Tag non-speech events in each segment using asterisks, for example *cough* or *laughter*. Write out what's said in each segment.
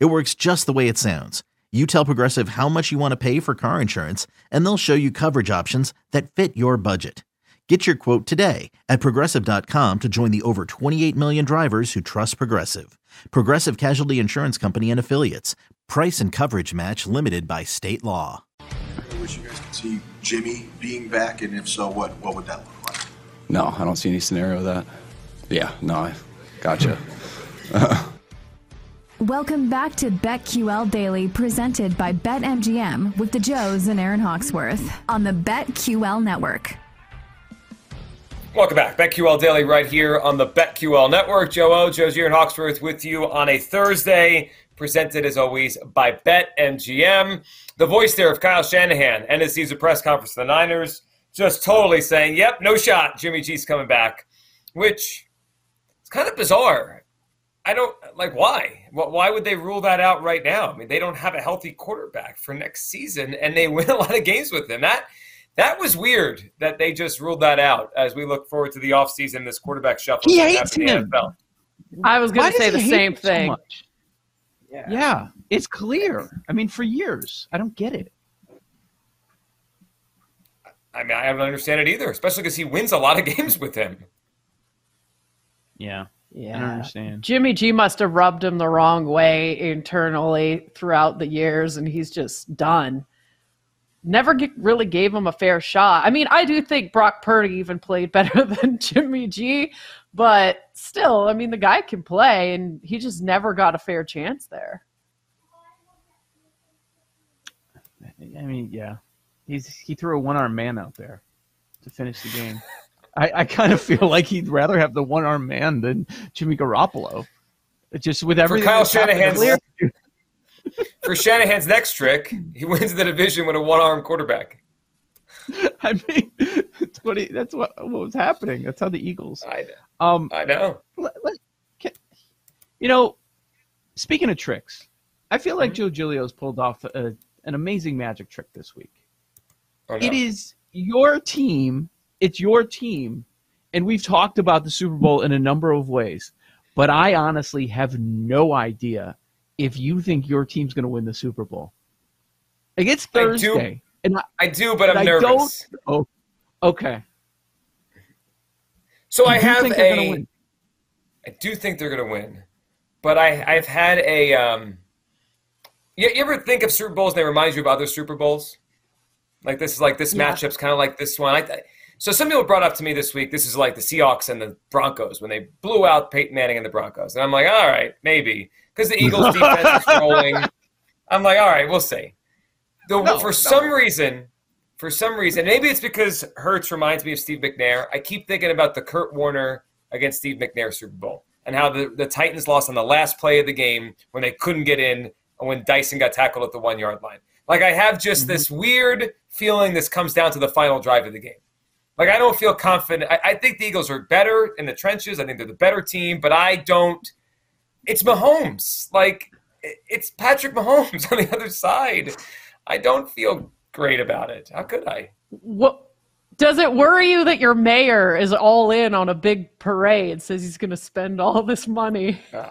It works just the way it sounds. You tell Progressive how much you want to pay for car insurance, and they'll show you coverage options that fit your budget. Get your quote today at progressive.com to join the over 28 million drivers who trust Progressive. Progressive Casualty Insurance Company and Affiliates. Price and coverage match limited by state law. I wish you guys could see Jimmy being back, and if so, what what would that look like? No, I don't see any scenario of that. Yeah, no, I gotcha. *laughs* Welcome back to BetQL Daily, presented by BetMGM with the Joes and Aaron Hawksworth on the BetQL Network. Welcome back. BetQL Daily right here on the BetQL Network. Joe O, Joe's Aaron Hawksworth with you on a Thursday, presented as always by BetMGM. The voice there of Kyle Shanahan and his press conference the Niners, just totally saying, yep, no shot. Jimmy G's coming back, which is kind of bizarre. I don't like why. Why would they rule that out right now? I mean, they don't have a healthy quarterback for next season, and they *laughs* win a lot of games with him. That that was weird that they just ruled that out as we look forward to the offseason, this quarterback shuffle. He hates him. I was going to say the same thing. So yeah. yeah, it's clear. I mean, for years, I don't get it. I mean, I don't understand it either, especially because he wins a lot of *laughs* games with him. Yeah. Yeah. I don't understand. Jimmy G must have rubbed him the wrong way internally throughout the years, and he's just done. Never get, really gave him a fair shot. I mean, I do think Brock Purdy even played *laughs* better than Jimmy G, but still, I mean, the guy can play, and he just never got a fair chance there. I mean, yeah, he's he threw a one arm man out there to finish the game. *laughs* I, I kind of feel like he'd rather have the one armed man than Jimmy Garoppolo. Just with everything. For Kyle Shanahan's, *laughs* for Shanahan's next trick, he wins the division with a one armed quarterback. *laughs* I mean, that's what he, that's what, what was happening. That's how the Eagles. I know. Um, I know. Let, let, can, you know, speaking of tricks, I feel like mm-hmm. Joe Giglio's pulled off a, an amazing magic trick this week. Oh, no. It is your team it's your team, and we've talked about the Super Bowl in a number of ways. But I honestly have no idea if you think your team's going to win the Super Bowl. Like it's Thursday, I do, and I, I do, but I'm nervous. Oh, okay. So I have a. I do think they're going to win, but I I've had a. Um, you, you ever think of Super Bowls and they remind you of other Super Bowls? Like this is like this yeah. matchup's kind of like this one. I so some people brought up to me this week, this is like the Seahawks and the Broncos when they blew out Peyton Manning and the Broncos. And I'm like, all right, maybe. Because the Eagles *laughs* defense is rolling. I'm like, all right, we'll see. The, no, for no. some reason, for some reason, maybe it's because Hurts reminds me of Steve McNair. I keep thinking about the Kurt Warner against Steve McNair Super Bowl and how the, the Titans lost on the last play of the game when they couldn't get in and when Dyson got tackled at the one yard line. Like I have just mm-hmm. this weird feeling this comes down to the final drive of the game. Like I don't feel confident. I, I, think the Eagles are better in the trenches. I think they're the better team, but I don't. It's Mahomes. Like it's Patrick Mahomes *laughs* on the other side. I don't feel great about it. How could I? What does it worry you that your mayor is all in on a big parade? Says he's going to spend all this money. Uh,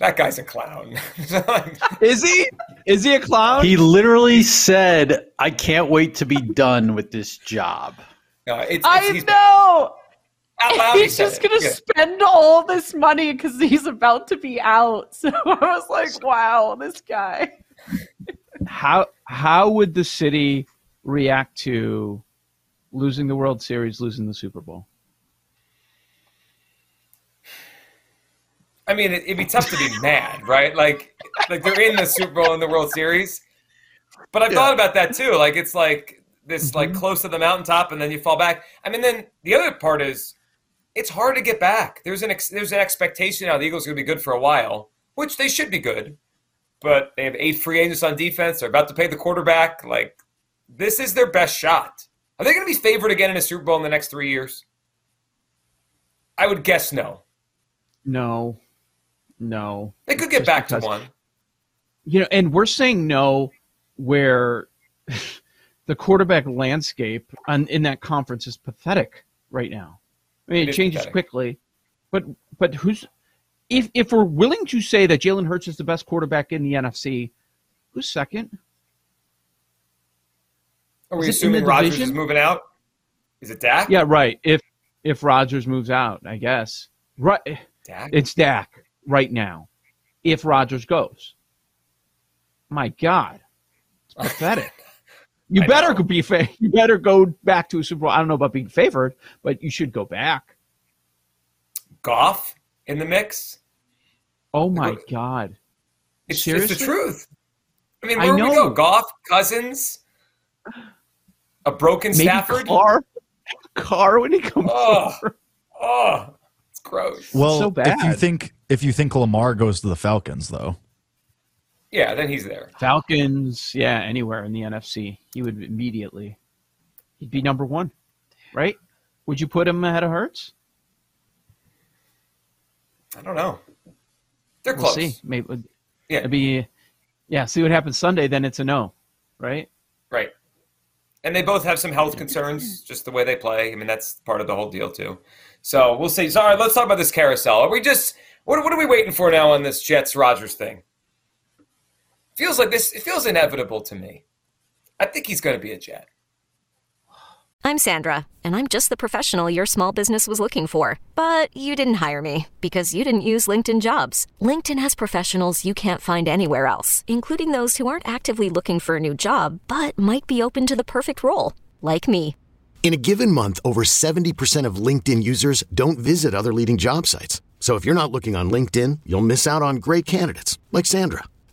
that guy's a clown. *laughs* is he? Is he a clown? He literally said, "I can't wait to be done with this job." No, it's, I know. Out he's just gonna yeah. spend all this money because he's about to be out. *laughs* So I was like, wow, this guy. how how would the city react to losing the World Series, losing the Super Bowl? I mean, it, would be tough to be *laughs* mad, right? Like, like they're in the Super Bowl and the World Series. But I've yeah. thought about that too. Like, it's like this, mm-hmm. like close to the mountaintop, and then you fall back. I mean, then the other part is, it's hard to get back. There's an ex- there's an expectation now the Eagles are going to be good for a while, which they should be good. But they have eight free agents on defense. They're about to pay the quarterback. Like, this is their best shot. Are they going to be favored again in a Super Bowl in the next three years? I would guess no. No. No. They could get back because, to one. You know, and we're saying no where *laughs* the quarterback landscape on, in that conference is pathetic right now. I mean, it, it changes pathetic. quickly, but but who's if if we're willing to say that Jalen Hurts is the best quarterback in the NFC, who's second? Are we assuming Rodgers is moving out? Is it Dak? Yeah, right. If if Rodgers moves out, I guess. Right. Eh, Dak? It's Dak right now if Rodgers goes. My God, it's *laughs* pathetic. You I better know. be fa- *laughs* you better go back to a Super Bowl. I don't know about being favored, but you should go back. Goff in the mix. Oh my God! It's, Seriously? it's the truth. I mean, where I know. we go? Goff, Cousins, a broken Maybe Stafford, Carr, *laughs* car when he comes oh, over. Oh, it's gross. Well, so if you think if you think Lamar goes to the Falcons, though. Yeah, then he's there. Falcons, yeah, anywhere in the NFC, he would immediately. He'd be number one, right? Would you put him ahead of Hurts? I don't know. They're close. We'll see. Maybe. Yeah. It'd be. Yeah. See what happens Sunday. Then it's a no, right? Right. And they both have some health concerns, just the way they play. I mean, that's part of the whole deal too. So we'll see. Sorry, let's talk about this carousel. Are we just what, what are we waiting for now on this Jets Rodgers thing? Feels like this. It feels inevitable to me. I think he's going to be a Jet. I'm Sandra, and I'm just the professional your small business was looking for. But you didn't hire me because you didn't use LinkedIn Jobs. LinkedIn has professionals you can't find anywhere else, including those who aren't actively looking for a new job but might be open to the perfect role, like me. In a given month, over 70% of LinkedIn users don't visit other leading job sites. So if you're not looking on LinkedIn, you'll miss out on great candidates like Sandra.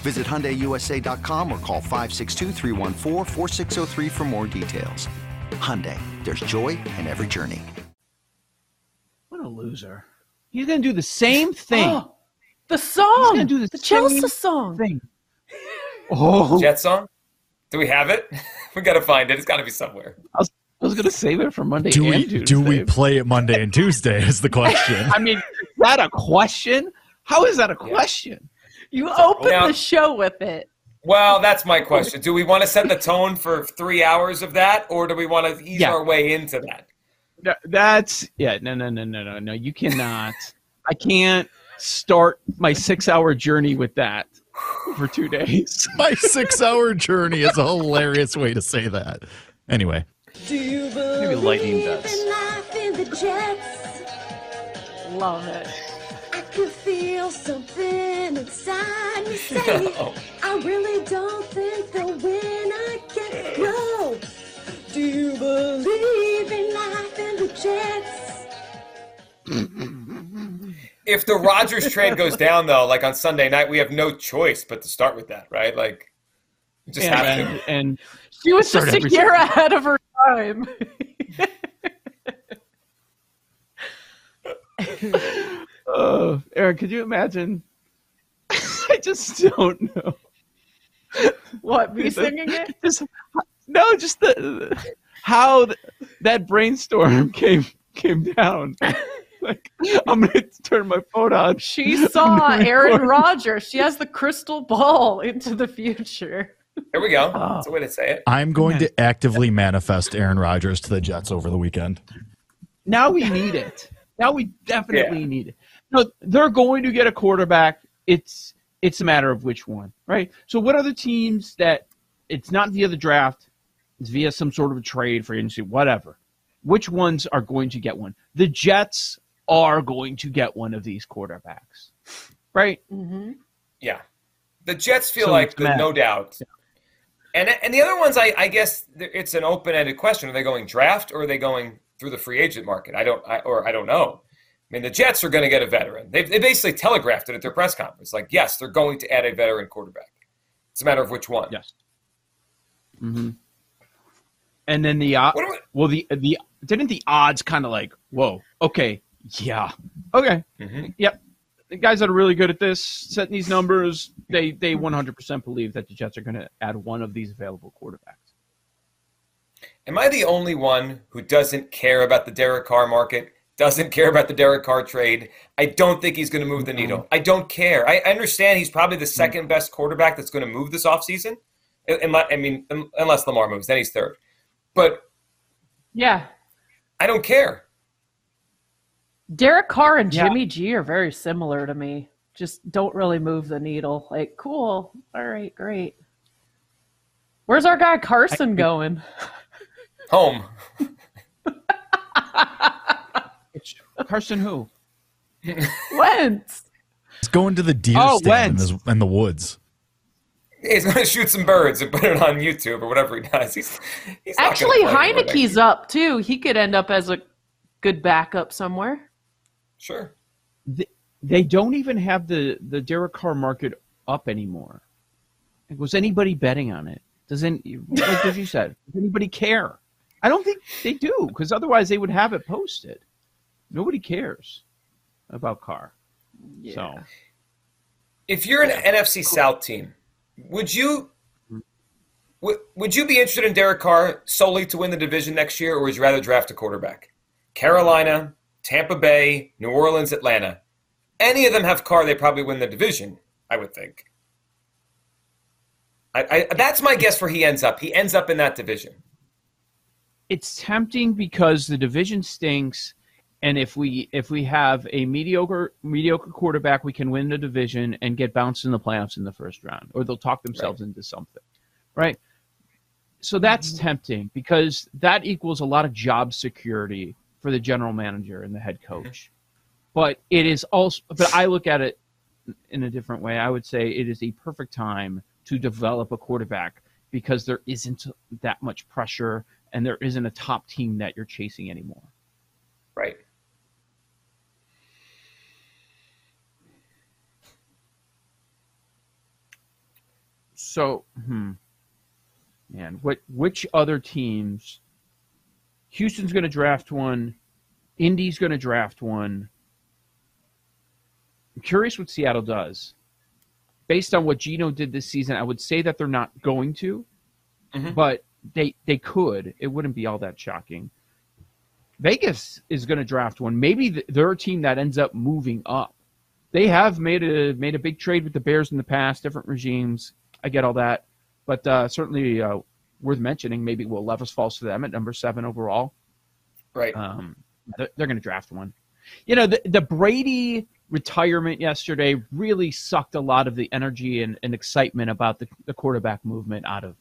Visit HyundaiUSA.com or call 562 for more details. Hyundai, there's joy in every journey. What a loser. He's going to do the same *gasps* thing. Oh, the song! He's going to do the, the Chelsea song. Thing. *laughs* Oh. Jet song? Do we have it? *laughs* we got to find it. It's got to be somewhere. I was, I was going to save it for Monday do we, Tuesday. Do we play it Monday and Tuesday is the *laughs* question. I mean, is that a question? How is that a question? You open now, the show with it. Well, that's my question. Do we want to set the tone for three hours of that, or do we want to ease yeah. our way into that? No, that's yeah. No, no, no, no, no, no. You cannot. I can't start my six-hour journey with that for two days. *laughs* my six-hour journey is a hilarious way to say that. Anyway, do you maybe lightning does. Love it. I could feel something inside me say, no. *laughs* I really don't think they'll win again. No. Do you believe in life and the Jets? if the Rodgers trade goes down, though, like on Sunday night, we have no choice but to start with that, right? Like, just and, have and, to. And she was just a year ahead of her time. *laughs* uh, Aaron, could you imagine? I just don't know. What me *laughs* singing it? *laughs* Just, no, just the how the, that brainstorm *laughs* came came down. like, I'm gonna turn my phone on. She saw Aaron Rodgers. She has the crystal ball into the future. There we go. Oh. That's a way to say it. I'm going to actively manifest Aaron Rodgers to the Jets over the weekend. Now we need it. Now we definitely yeah. need it. No, they're going to get a quarterback. It's it's a matter of which one, right? So what are the teams that it's not via the draft, it's via some sort of a trade for agency, whatever. Which ones are going to get one? The Jets are going to get one of these quarterbacks, right? Mm-hmm. Yeah, the Jets feel so like the, no doubt. Yeah. And and the other ones, I, I guess it's an open ended question: Are they going draft or are they going through the free agent market? I don't, I, or I don't know. I mean, the Jets are going to get a veteran. They they basically telegraphed it at their press conference. Like, yes, they're going to add a veteran quarterback. It's a matter of which one. Yes. Mm-hmm. And then the uh, well, the the didn't the odds kind of like whoa, okay, yeah, okay, mm-hmm. yep. The guys that are really good at this, setting these numbers, they they 100% believe that the Jets are going to add one of these available quarterbacks. Am I the only one who doesn't care about the Derek Carr market? Doesn't care about the Derek Carr trade. I don't think he's going to move the needle. I don't care. I understand he's probably the mm. second best quarterback that's going to move this offseason. I mean, unless Lamar moves, then he's third. But yeah, I don't care. Derek Carr and Jimmy yeah. G are very similar to me. Just don't really move the needle. Like, cool. All right, great. Where's our guy Carson going? Home. *laughs* Carson who? *laughs* Wentz. He's going to the deer oh, stand in, in, the woods. He's going *laughs* to shoot some birds and put it on YouTube or whatever he does. He's, he's actually Heinicke's up too. He could end up as a good backup somewhere. Sure. They, they don't even have the the Derek Carr market up anymore. Was anybody betting on it? Doesn't like as you said, does anybody care? I don't think they do because otherwise they would have it posted. Nobody cares about Carr. Yeah. So, if you're an NFC South team, would you mm-hmm. would, would you be interested in Derek Carr solely to win the division next year, or would you rather draft a quarterback? Carolina, Tampa Bay, New Orleans, Atlanta. Any of them have Carr, they probably win the division. I would think. I, I, that's my guess where he ends up. He ends up in that division. It's tempting because the division stinks and if we if we have a mediocre mediocre quarterback, we can win the division and get bounced in the playoffs in the first round, or they'll talk themselves right. into something, right? So that's mm-hmm. tempting because that equals a lot of job security for the general manager and the head coach. But it is also, but I look at it in a different way. I would say it is a perfect time to develop a quarterback because there isn't that much pressure and there isn't a top team that you're chasing anymore. Right. So, hmm, man, what which other teams? Houston's going to draft one. Indy's going to draft one. I'm curious what Seattle does. Based on what Geno did this season, I would say that they're not going to, mm-hmm. but they they could. It wouldn't be all that shocking. Vegas is going to draft one. Maybe they're a team that ends up moving up. They have made a made a big trade with the Bears in the past, different regimes. I get all that, but uh, certainly uh, worth mentioning. Maybe Will Levis falls to them at number seven overall. Right. Um, they're, they're going to draft one. You know, the, the Brady retirement yesterday really sucked a lot of the energy and, and excitement about the, the quarterback movement out of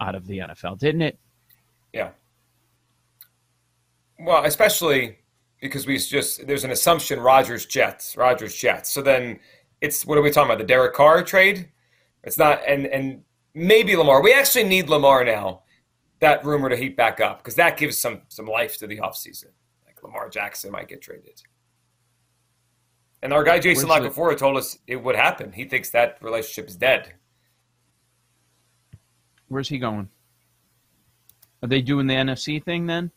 out of the NFL, didn't it? Yeah. Well, especially because we just there's an assumption Rodgers Jets, Rodgers Jets. So then it's what are we talking about? The Derek Carr trade? It's not, and and maybe Lamar. We actually need Lamar now. That rumor to heat back up because that gives some some life to the offseason. Like Lamar Jackson might get traded. And our guy Jason La Canfora told us it would happen. He thinks that relationship is dead. Where's he going? Are they doing the NFC thing then?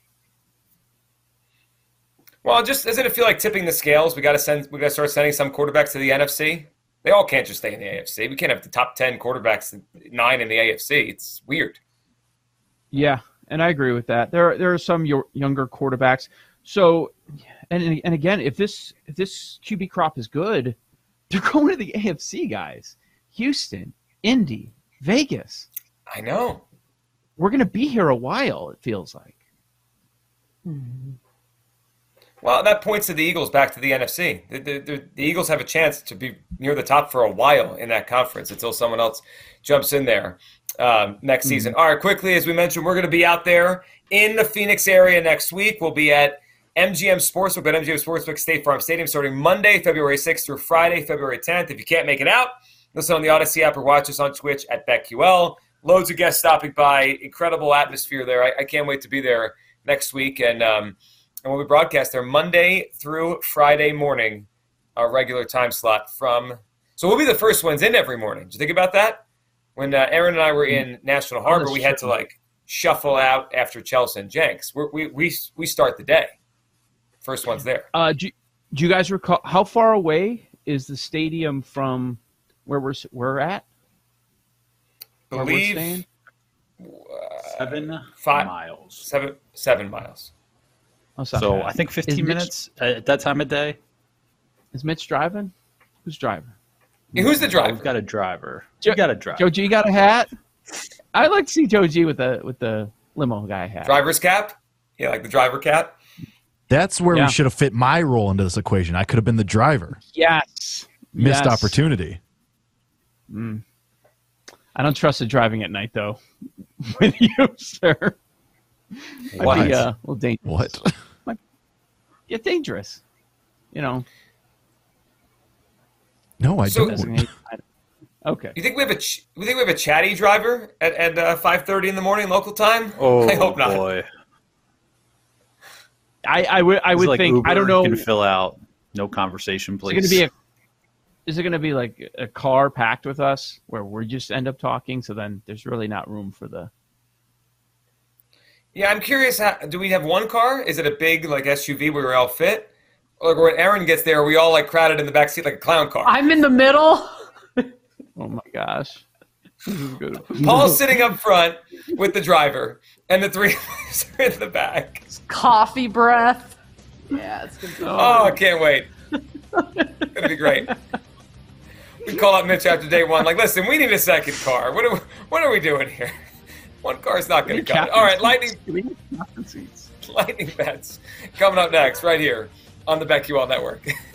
Well, just doesn't it feel like tipping the scales? We got to send. We got to start sending some quarterbacks to the NFC. They all can't just stay in the AFC. We can't have the top 10 quarterbacks, nine in the AFC. It's weird. Yeah, and I agree with that. There, there are some younger quarterbacks. So, and and again, if this if this QB crop is good, *laughs* they're going to the AFC guys. Houston, Indy, Vegas. I know. We're going to be here a while. It feels like. Hmm. Well, that points to the Eagles back to the NFC. The, the, the, the, Eagles have a chance to be near the top for a while in that conference until someone else jumps in there um, next mm-hmm. season. All right, quickly, as we mentioned, we're going to be out there in the Phoenix area next week. We'll be at MGM Sportsbook at MGM Sportsbook State Farm Stadium starting Monday, February 6th through Friday, February 10th. If you can't make it out, listen on the Audacy app or watch us on Twitch at BetQL. Loads of guests stopping by. Incredible atmosphere there. I, I can't wait to be there next week. And, um, and we'll be broadcast there Monday through Friday morning, our regular time slot from. So we'll be the first ones in every morning. Did you think about that? When uh, Aaron and I were in National Harbor, we had to like shuffle out after Chelsea and Jenks. We're, we we we start the day. First one's there. Uh, do, do you guys recall how far away is the stadium from where we're we're at? Where Believe uh, seven five miles. Seven seven miles. Oh, so bad. I think fifteen minutes at that time of day. Is Mitch driving? Who's driving? who's the driver? We've got a driver. Jo- we got a driver. Joe G got a hat. I like to see Joe G with the with the limo guy hat. Driver's cap. Yeah, like the driver cap. That's where yeah. we should have fit my role into this equation. I could have been the driver. Yes. Missed yes. opportunity. Mm. I don't trust the driving at night though. *laughs* With you, sir. What? Be, uh, a little dangerous. What? *laughs* Might get dangerous. You know. No, I so, don't. Okay. You think we have a ch- we think we have a chatty driver at at uh, five thirty in the morning local time? Oh, I hope not. Boy. I I would I would like think Uber, I don't know. can fill out no conversation, please. Is it gonna be a is it going to be like a car packed with us where we just end up talking? So then there's really not room for the. Yeah, I'm curious. How, do we have one car? Is it a big like SUV where we all fit? Like when Aaron gets there, are we all like crowded in the back seat like a clown car? I'm in the middle. *laughs* oh my gosh. Paul's sitting up front with the driver, and the three *laughs* of us are in the back. It's Coffee breath. Yeah, it's gonna be. Oh, oh I can't wait. It's gonna be great. We call up Mitch after day one, like, listen, we need a second car. What are we, what are we doing here? One car is not going to cut it. All right, lightning. *laughs* Lightning bets coming up next, right here on the BetQL Network. *laughs*